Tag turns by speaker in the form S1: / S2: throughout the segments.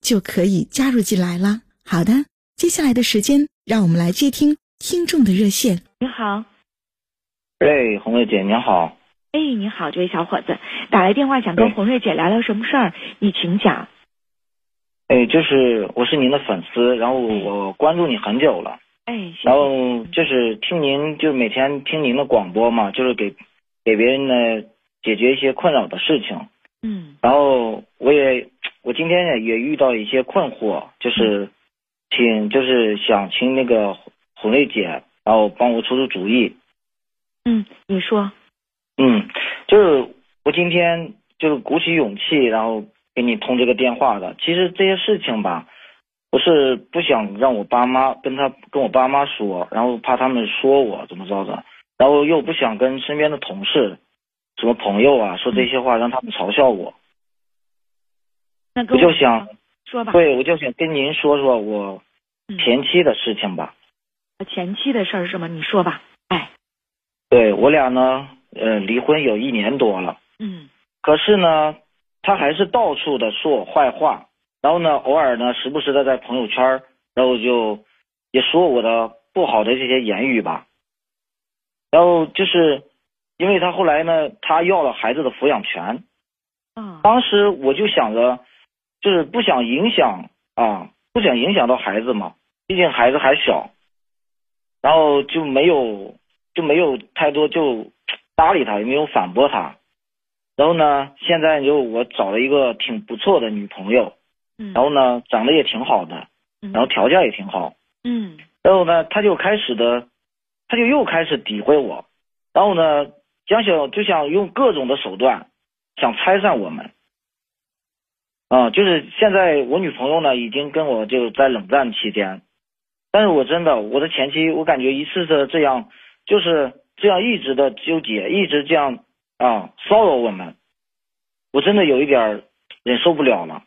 S1: 就可以加入进来了。好的，接下来的时间，让我们来接听听众的热线。
S2: 你好，
S3: 哎，红瑞姐，您好。
S2: 哎，你好，这位小伙子打来电话，想跟红瑞姐聊聊什么事儿？你请讲。
S3: 哎，就是我是您的粉丝，然后我关注你很久了。
S2: 哎，
S3: 然后就是听您，就每天听您的广播嘛，就是给给别人呢解决一些困扰的事情。
S2: 嗯。
S3: 然后我也。我今天也也遇到一些困惑，就是请就是想请那个红瑞姐，然后帮我出出主意。
S2: 嗯，你说。
S3: 嗯，就是我今天就是鼓起勇气，然后给你通这个电话的。其实这些事情吧，我是不想让我爸妈跟他跟我爸妈说，然后怕他们说我怎么着的，然后又不想跟身边的同事、什么朋友啊说这些话，让他们嘲笑我。
S2: 我
S3: 就想
S2: 说吧，
S3: 对，我就想跟您说说我前妻的事情吧。
S2: 前妻的事儿是吗？你说吧。哎，
S3: 对我俩呢，呃，离婚有一年多了。
S2: 嗯。
S3: 可是呢，他还是到处的说我坏话，然后呢，偶尔呢，时不时的在朋友圈，然后就也说我的不好的这些言语吧。然后就是，因为他后来呢，他要了孩子的抚养权。
S2: 嗯。
S3: 当时我就想着。就是不想影响啊，不想影响到孩子嘛，毕竟孩子还小，然后就没有就没有太多就搭理他，也没有反驳他。然后呢，现在就我找了一个挺不错的女朋友，然后呢，长得也挺好的，然后条件也挺好，
S2: 嗯，
S3: 然后呢，他就开始的，他就又开始诋毁我，然后呢，想想就想用各种的手段想拆散我们。啊，就是现在我女朋友呢，已经跟我就在冷战期间，但是我真的我的前妻，我感觉一次次这样，就是这样一直的纠结，一直这样啊骚扰我们，我真的有一点忍受不了了。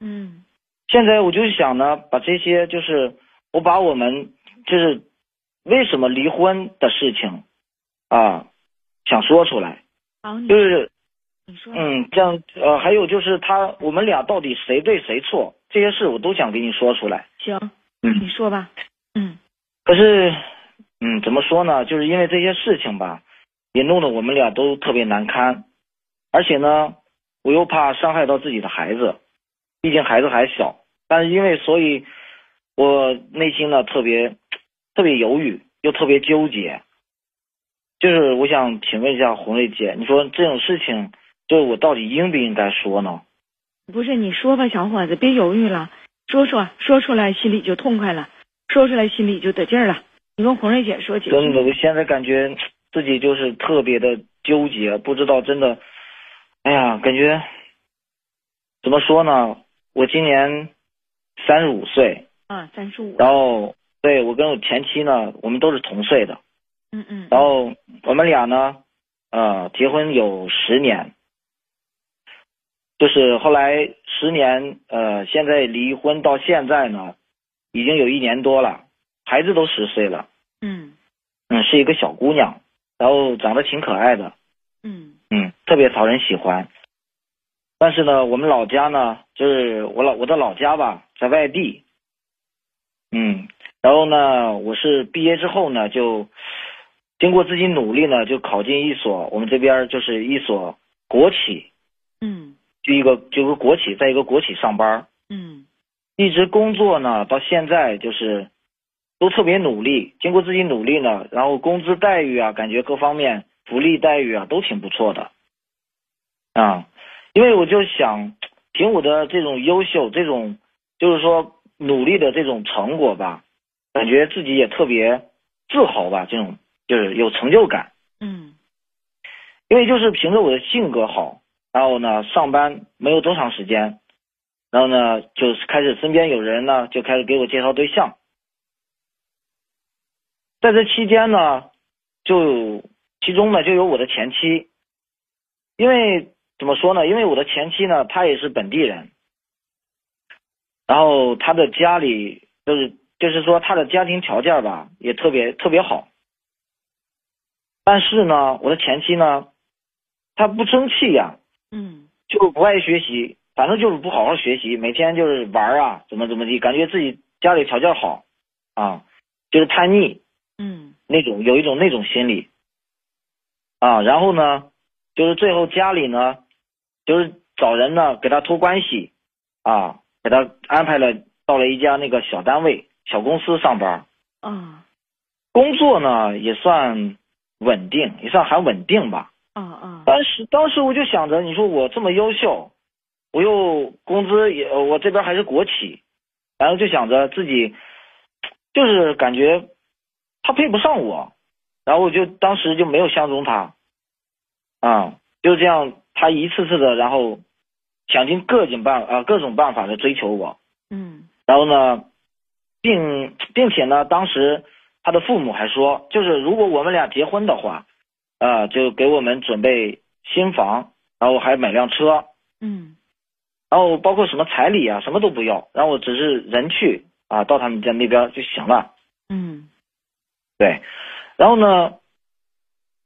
S2: 嗯，
S3: 现在我就想呢，把这些就是我把我们就是为什么离婚的事情啊，想说出来，就是。嗯，这样呃，还有就是他，我们俩到底谁对谁错？这些事我都想给你说出来。
S2: 行，嗯，你说吧。嗯，
S3: 可是，嗯，怎么说呢？就是因为这些事情吧，也弄得我们俩都特别难堪。而且呢，我又怕伤害到自己的孩子，毕竟孩子还小。但是因为所以，我内心呢特别特别犹豫，又特别纠结。就是我想请问一下红瑞姐，你说这种事情。就我到底应不应该说呢？
S2: 不是你说吧，小伙子，别犹豫了，说说说出来，心里就痛快了，说出来心里就得劲儿了。你跟红瑞姐说，姐。
S3: 真的，我现在感觉自己就是特别的纠结，不知道真的，哎呀，感觉怎么说呢？我今年三十五岁，
S2: 啊，三十五。
S3: 然后，对我跟我前妻呢，我们都是同岁的，
S2: 嗯嗯。
S3: 然后我们俩呢，呃，结婚有十年。就是后来十年，呃，现在离婚到现在呢，已经有一年多了，孩子都十岁了，
S2: 嗯，
S3: 嗯，是一个小姑娘，然后长得挺可爱的，
S2: 嗯
S3: 嗯，特别讨人喜欢。但是呢，我们老家呢，就是我老我的老家吧，在外地，嗯，然后呢，我是毕业之后呢，就经过自己努力呢，就考进一所我们这边就是一所国企，
S2: 嗯。
S3: 就一个就个国企，在一个国企上班
S2: 嗯，
S3: 一直工作呢，到现在就是都特别努力，经过自己努力呢，然后工资待遇啊，感觉各方面福利待遇啊都挺不错的啊。因为我就想，凭我的这种优秀，这种就是说努力的这种成果吧，感觉自己也特别自豪吧，这种就是有成就感。
S2: 嗯
S3: 因为就是凭着我的性格好，然后呢，上班没有多长时间，然后呢，就是开始身边有人呢就开始给我介绍对象，在这期间呢，就其中呢就有我的前妻，因为怎么说呢？因为我的前妻呢，她也是本地人，然后她的家里就是就是说她的家庭条件吧也特别特别好，但是呢，我的前妻呢。她不争气呀，
S2: 嗯
S3: 就不爱学习，反正就是不好好学习，每天就是玩啊，怎么怎么地，感觉自己家里条件好啊，就是叛逆
S2: 嗯
S3: 那种，有一种那种心理啊。然后呢，就是最后家里呢，就是找人呢给他托关系啊，给他安排了到了一家那个小单位、小公司上班，
S2: 啊
S3: 工作呢也算稳定，也算还稳定吧。
S2: 啊啊
S3: 当时当时我就想着，你说我这么优秀，我又工资也，我这边还是国企，然后就想着自己，就是感觉他配不上我，然后我就当时就没有相中他，啊，就这样，他一次次的，然后想尽各种办啊各种办法的追求我，
S2: 嗯。
S3: 然后呢，并并且呢，当时他的父母还说，就是如果我们俩结婚的话，啊，就给我们准备新房，然后还买辆车，
S2: 嗯。
S3: 然后包括什么彩礼啊，什么都不要，然后我只是人去啊，到他们家那边就行了。
S2: 嗯。
S3: 对，然后呢，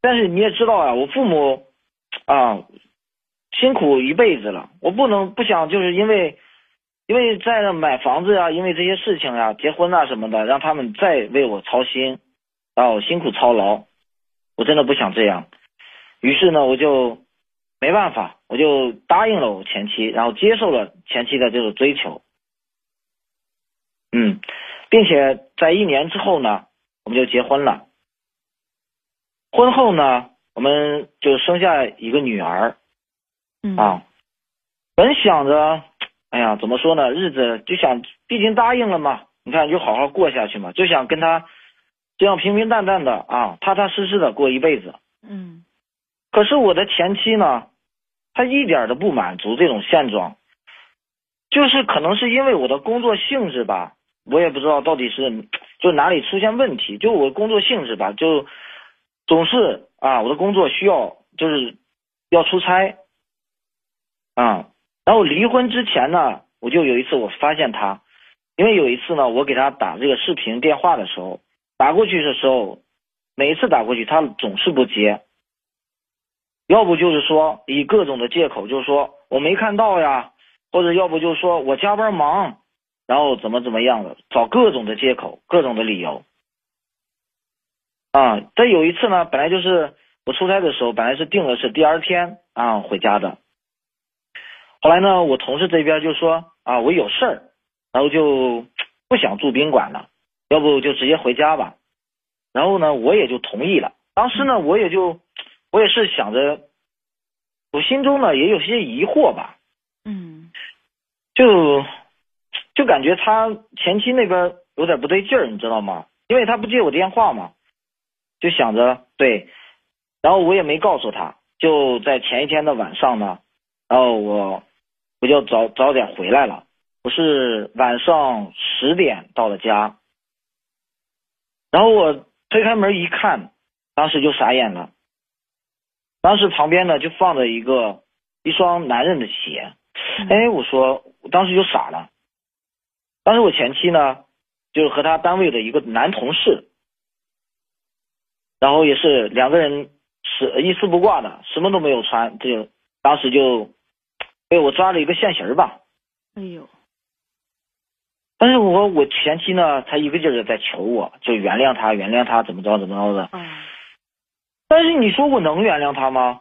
S3: 但是你也知道啊，我父母啊辛苦一辈子了，我不能不想就是因为因为在那买房子呀、因为这些事情呀、结婚啊什么的，让他们再为我操心，然后辛苦操劳，我真的不想这样。于是呢，我就没办法，我就答应了我前妻，然后接受了前妻的这种追求。嗯，并且在一年之后呢，我们就结婚了。婚后呢，我们就生下一个女儿
S2: 嗯
S3: 啊。本想着，哎呀，怎么说呢？日子就想，毕竟答应了嘛，你看就好好过下去嘛，就想跟他这样平平淡淡的啊，踏踏实实的过一辈子。
S2: 嗯
S3: 可是我的前妻呢，她一点都不满足这种现状，就是可能是因为我的工作性质吧，我也不知道到底是就哪里出现问题，就我工作性质吧，就总是啊，我的工作需要就是要出差啊，然后离婚之前呢，我就有一次我发现他，因为有一次呢，我给他打这个视频电话的时候，打过去的时候，每一次打过去他总是不接。要不就是说以各种的借口，就是说我没看到呀，或者要不就是说我加班忙，然后怎么怎么样的，找各种的借口，各种的理由。啊，但有一次呢，本来就是我出差的时候，本来是定的是第二天啊回家的，后来呢，我同事这边就说啊我有事儿，然后就 不想住宾馆了，要不就直接回家吧。然后呢，我也就同意了。当时呢，我也就。我也是想着，我心中呢也有些疑惑吧，
S2: 嗯
S3: 就 就感觉他前妻那边有点不对劲儿，你知道吗？因为他不接我电话嘛，就想着对，然后我也没告诉他，就在前一天的晚上呢，然后我我就早早点回来了，我是晚上十点到的家，然后我推开门一看，当时就傻眼了。当时旁边呢就放着一个一双男人的鞋，哎，我说我当时就傻了。当时我前妻呢，就是和他单位的一个男同事，然后也是两个人是一丝不挂的，什么都没有穿，就当时就被我抓了一个现行吧。
S2: 哎呦，
S3: 但是我我前妻呢，她一个劲儿的在求我，就原谅他，原谅他，怎么着怎么着的。
S2: 嗯
S3: 但是你说我能原谅他吗？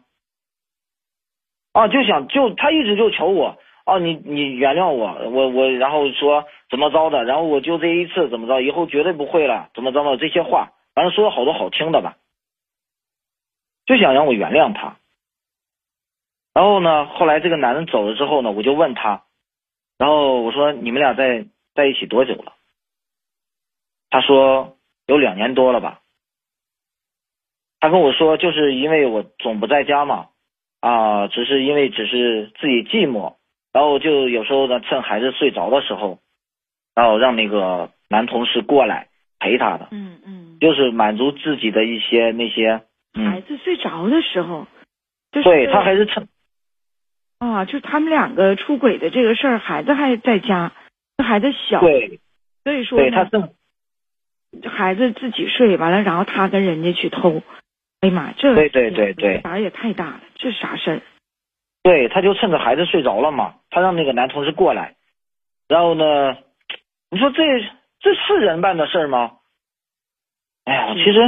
S3: 啊，就想就他一直就求我啊，你你原谅我，我我，然后说怎么着的，然后我就这一次怎么着，以后绝对不会了，怎么着的这些话，反正说了好多好听的吧，就想让我原谅他。然后呢，后来这个男人走了之后呢，我就问他，然后我说你们俩在在一起多久了？他说有两年多了吧。他跟我说，就是因为我总不在家嘛，啊，只是因为只是自己寂寞，然后就有时候呢，趁孩子睡着的时候，然后让那个男同事过来陪他的，
S2: 嗯嗯，
S3: 就是满足自己的一些那些，
S2: 孩
S3: 嗯，
S2: 子睡着的时候，就是
S3: 对他还是趁，
S2: 啊，就他们两个出轨的这个事儿，孩子还在家，孩子小，
S3: 对
S2: 所以说呢，
S3: 对他正，
S2: 孩子自己睡完了，然后他跟人家去偷，哎呀妈，这
S3: 对对对对
S2: 胆儿也太大了，这啥事儿？
S3: 对，他就趁着孩子睡着了嘛，他让那个男同事过来，然后呢，你说这这是人办的事儿吗？哎呀，其实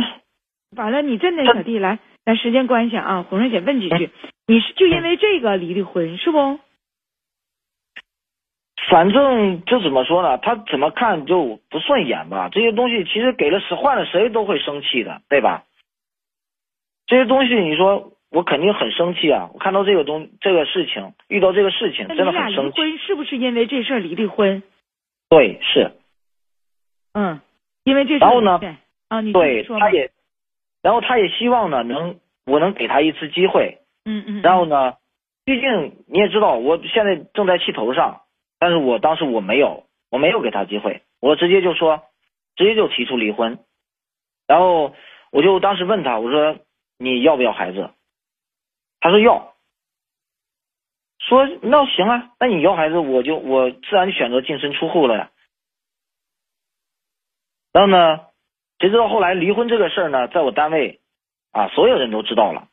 S2: 完了，你真的
S3: 他
S2: 小弟来，咱时间关系啊，红瑞姐问几句，你是就因为这个离的婚是不？
S3: 反正就怎么说呢？他怎么看就不顺眼吧？这些东西其实给了谁换了谁都会生气的，对吧？这些东西你说我肯定很生气啊！我看到这个东这个事情，遇到这个事情真的很生气。
S2: 婚是不是因为这事儿离的婚？
S3: 对，是
S2: 嗯，因为这事
S3: 然后呢
S2: 对啊，
S3: 对，他也，然后他也希望呢，能我能给他一次机会。
S2: 嗯嗯，
S3: 然后呢，毕竟你也知道，我现在正在气头上，但是我当时我没有，我没有给他机会，我直接就说，直接就提出离婚。然后我就当时问他，我说你要不要孩子？他说要。说那行啊，那你要孩子，我就我自然选择净身出户了呀。然后呢，谁知道后来离婚这个事儿呢，在我单位啊，所有人都知道了。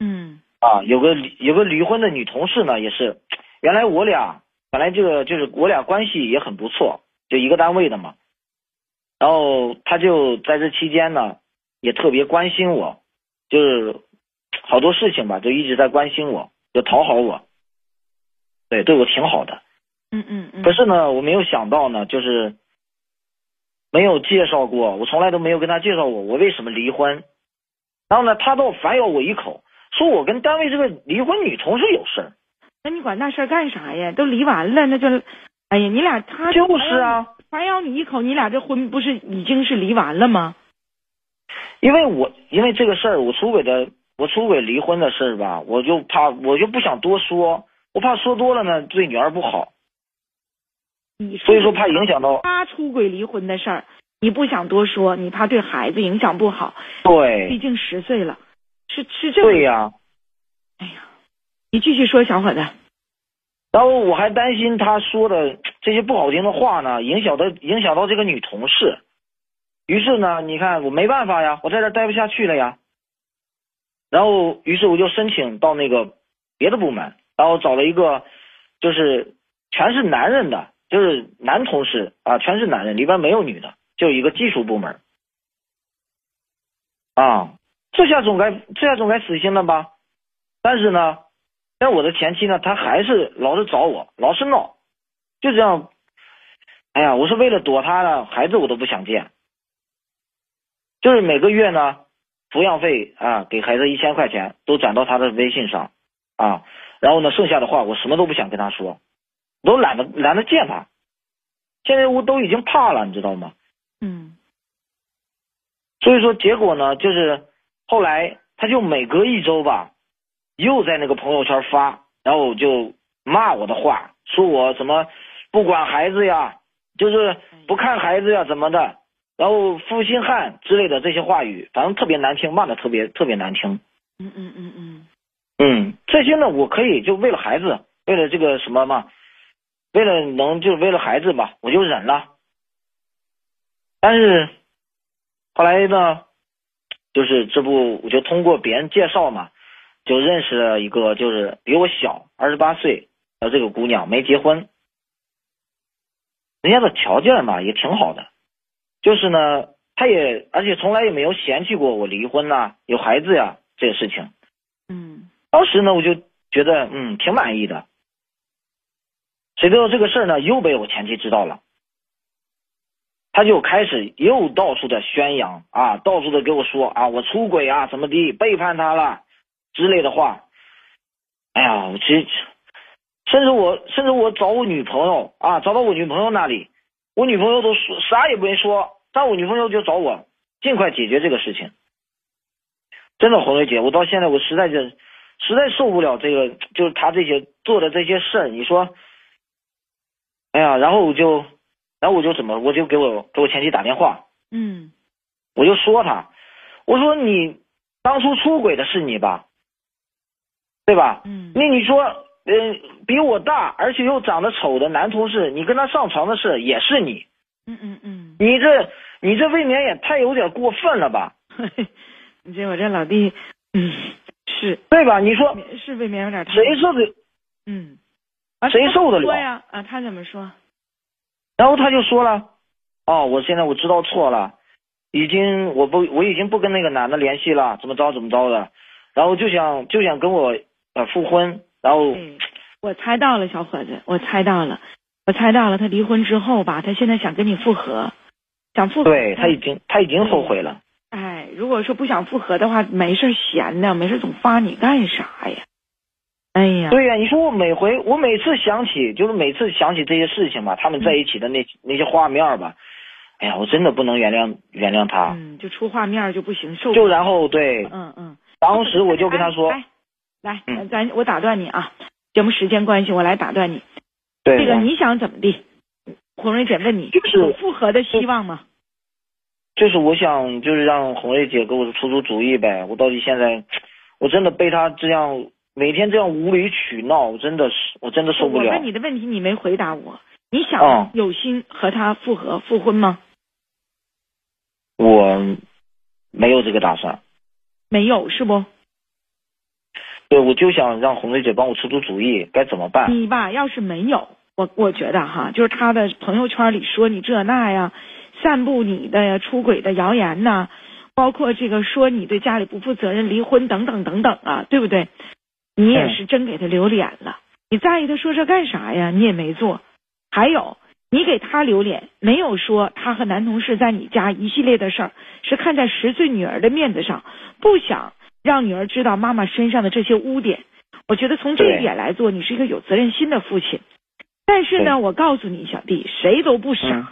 S2: 嗯
S3: 啊，有个有个离婚的女同事呢，也是，原来我俩本来这个就是我俩关系也很不错，就一个单位的嘛。然后她就在这期间呢，也特别关心我，就是好多事情吧，就一直在关心我，就讨好我，对，对我挺好的。
S2: 嗯嗯嗯，
S3: 可是呢，我没有想到呢，就是没有介绍过，我从来都没有跟她介绍过我为什么离婚。然后呢，她倒反咬我一口，说我跟单位这个离婚女同事有事儿。
S2: 那你管那事儿干啥呀？都离完了，那就，哎呀，你俩他
S3: 就是，啊，
S2: 反咬你一口，你俩这婚不是已经是离完了吗？
S3: 因为我因为这个事儿，我出轨的我出轨离婚的事儿吧，我就怕我就不想多说，我怕说多了呢对女儿不好，
S2: 你
S3: 所以说怕影响到
S2: 他出轨离婚的事儿，你不想多说，你怕对孩子影响不好，对毕
S3: 对
S2: 竟十岁了，是是这
S3: 对呀、
S2: 哎呀，你继续说，小伙子。
S3: 然后我还担心他说的这些不好听的话呢，影响到影响到这个女同事。于是呢，你看我没办法呀，我在这待不下去了呀。然后，于是我就申请到那个别的部门，然后找了一个就是全是男人的，就是男同事啊，全是男人，里边没有女的，就一个技术部门。啊，这下总该这下总该死心了吧？但是呢，但我的前妻呢，她还是老是找我，老是闹，就这样。哎呀，我是为了躲她呢，孩子我都不想见。就是每个月呢，抚养费啊，给孩子一千块钱都转到她的微信上啊，然后呢，剩下的话我什么都不想跟她说，都懒得懒得见她。现在我都已经怕了，你知道吗？
S2: 嗯
S3: 所以说结果呢，就是后来他就每隔一周吧，又在那个朋友圈发，然后就骂我的话，说我怎么不管孩子呀，就是不看孩子呀怎么的，然后负心汉之类的这些话语，反正特别难听，骂的特别特别难听。
S2: 嗯嗯嗯嗯
S3: 嗯，这些呢，我可以就为了孩子，为了这个什么嘛，为了能就为了孩子吧，我就忍了。但是后来呢，就是这不我就通过别人介绍嘛，就认识了一个就是比我小二十八岁的这个姑娘，没结婚，人家的条件嘛也挺好的，就是呢，她也而且从来也没有嫌弃过我离婚呐、有孩子呀这个事情。
S2: 嗯。
S3: 当时呢，我就觉得嗯挺满意的，谁知道这个事儿呢，又被我前妻知道了，他就开始又到处的宣扬啊，到处的给我说啊，我出轨啊，怎么的，背叛他了之类的话。哎呀，我其实，甚至我甚至我找我女朋友啊，找到我女朋友那里，我女朋友都说啥也不愿说，但我女朋友就找我尽快解决这个事情。真的，红瑞姐，我到现在我实在是实在受不了这个，就是他这些做的这些事儿，你说，哎呀，然后我就，然后我就怎么，我就给我给我前妻打电话，
S2: 嗯
S3: 我就说他，我说你当初出轨的是你吧，对吧？
S2: 嗯
S3: 那你说，嗯、比我大而且又长得丑的男同事，你跟他上床的事也是你，
S2: 嗯嗯嗯，
S3: 你这你这未免也太有点过分了吧，
S2: 你这我这老弟，嗯，是
S3: 对吧？你说
S2: 是未免有点太
S3: 谁受得？
S2: 嗯，啊
S3: 谁受得了？
S2: 啊，他怎么说？
S3: 然后他就说了，哦，我现在我知道错了，已经我不我已经不跟那个男的联系了，怎么着怎么着的，然后就想就想跟我呃复婚，然后
S2: 对，我猜到了，小伙子，我猜到了，我猜到了，他离婚之后吧，他现在想跟你复合，想复合。
S3: 对他已经他已经后悔了。
S2: 哎，如果说不想复合的话，没事闲的，没事总发你干啥呀？哎呀，
S3: 对呀、你说我每回我每次想起，就是每次想起这些事情吧，他们在一起的那那些画面吧，哎呀，我真的不能原谅原谅他。
S2: 嗯，就出画面就不行。
S3: 就然后对，
S2: 嗯嗯。
S3: 当时我就跟他说，
S2: 来，来，
S3: 嗯
S2: 咱我打断你啊，节目时间关系，我来打断你。
S3: 对，
S2: 这个你想怎么地？红瑞姐问你，
S3: 就是
S2: 有复合的希望吗？
S3: 就是我想就是让红瑞姐给我出出主意呗。我到底现在，我真的被他这样每天这样无理取闹，我真的是我真的受不了
S2: 我问。你的问题，你没回答我。你想
S3: 哦
S2: 有心和他复合复婚吗？
S3: 我没有这个打算。
S2: 没有，是不？
S3: 对，我就想让红瑞姐帮我出出主意，该怎么办？
S2: 你吧，要是没有，我我觉得哈，就是他的朋友圈里说你这那呀，散布你的呀出轨的谣言呐，包括这个说你对家里不负责任、离婚等等等等啊，对不对？你也是真给他留脸了。你在意他说这干啥呀？你也没做。还有，你给他留脸，没有说他和男同事在你家一系列的事儿，是看在十岁女儿的面子上，不想让女儿知道妈妈身上的这些污点。我觉得从这一点来做，你是一个有责任心的父亲。但是呢，我告诉你，小弟，谁都不傻。
S3: 嗯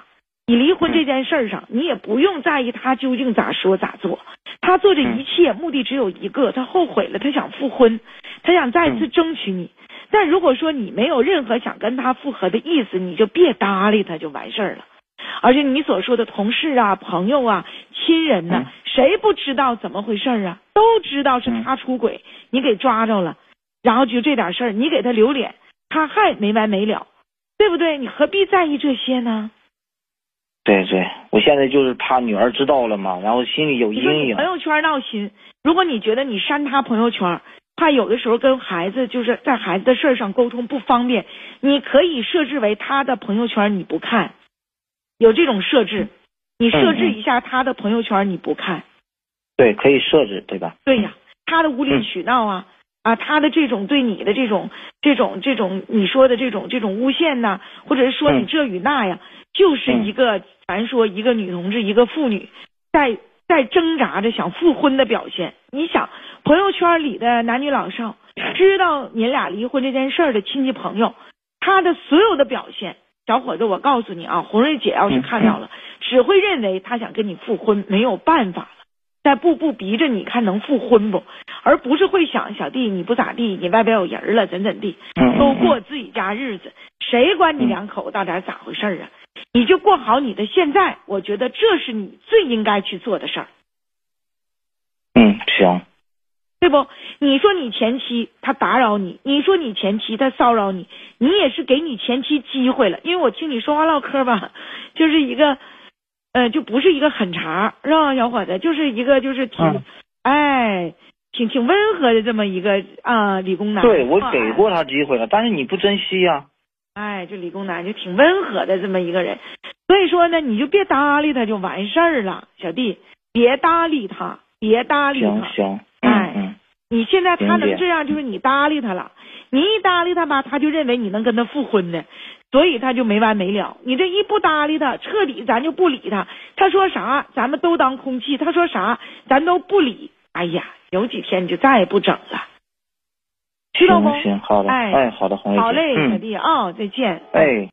S2: 你离婚这件事儿上，你也不用在意他究竟咋说咋做。他做这一切目的只有一个，他后悔了，他想复婚，他想再次争取你。但如果说你没有任何想跟他复合的意思，你就别搭理他就完事儿了。而且你所说的同事啊、朋友啊、亲人呢、
S3: 嗯
S2: 谁不知道怎么回事儿啊？都知道是他出轨，你给抓着了，然后就这点事儿，你给他留脸，他还没完没了，对不对？你何必在意这些呢？
S3: 对对，我现在就是怕女儿知道了嘛，然后心里有阴影
S2: 朋。友圈闹心，如果你觉得你删他朋友圈，怕有的时候跟孩子就是在孩子的事儿上沟通不方便，你可以设置为他的朋友圈你不看，有这种设置，你设置一下他的朋友圈你不看。
S3: 对，可以设置，对吧？
S2: 对呀，他的无理取闹啊、啊，他的这种对你的这种这种这种你说的这种这种诬陷呐、或者是说你
S3: 嗯
S2: 这与那呀，就是一个咱说一个女同志一个妇女在在挣扎着想复婚的表现。你想，朋友圈里的男女老少知道你俩离婚这件事儿的亲戚朋友，他的所有的表现，小伙子，我告诉你啊，红瑞姐要是看到了，只会认为他想跟你复婚，没有办法了。在步步逼着你看能复婚不，而不是会想小弟你不咋地，你外边有人了怎怎地，
S3: 嗯
S2: 都过自己家日子，谁管你两口子到底咋回事啊？你就过好你的现在，我觉得这是你最应该去做的事儿，
S3: 嗯，行，
S2: 对不？你说你前妻她打扰你，你说你前妻她骚扰你，你也是给你前妻机会了，因为我听你说话唠嗑吧，就是一个，呃，就不是一个狠茬，是吧，小伙子？就是一个就是挺，
S3: 嗯
S2: 哎，挺挺温和的这么一个啊、理工男。
S3: 对我
S2: 啊
S3: 给过他机会了，但是你不珍惜呀、
S2: 哎，这理工男就挺温和的这么一个人，所以说呢，你就别搭理他就完事儿了，小弟，别搭理他，别搭理他。
S3: 行行，
S2: 哎你现在他能这样，就是你搭理他了，你一搭理他吧，他就认为你能跟他复婚呢。所以他就没完没了。你这一不搭理他，彻底咱就不理他。他说啥，咱们都当空气；他说啥，咱都不理。哎呀，有几天你就再也不整了。知道不，
S3: 行行，好的，
S2: 哎
S3: 哎，好的，红瑞姐，
S2: 好嘞，小
S3: 嗯，
S2: 弟啊、再见。
S3: 哎。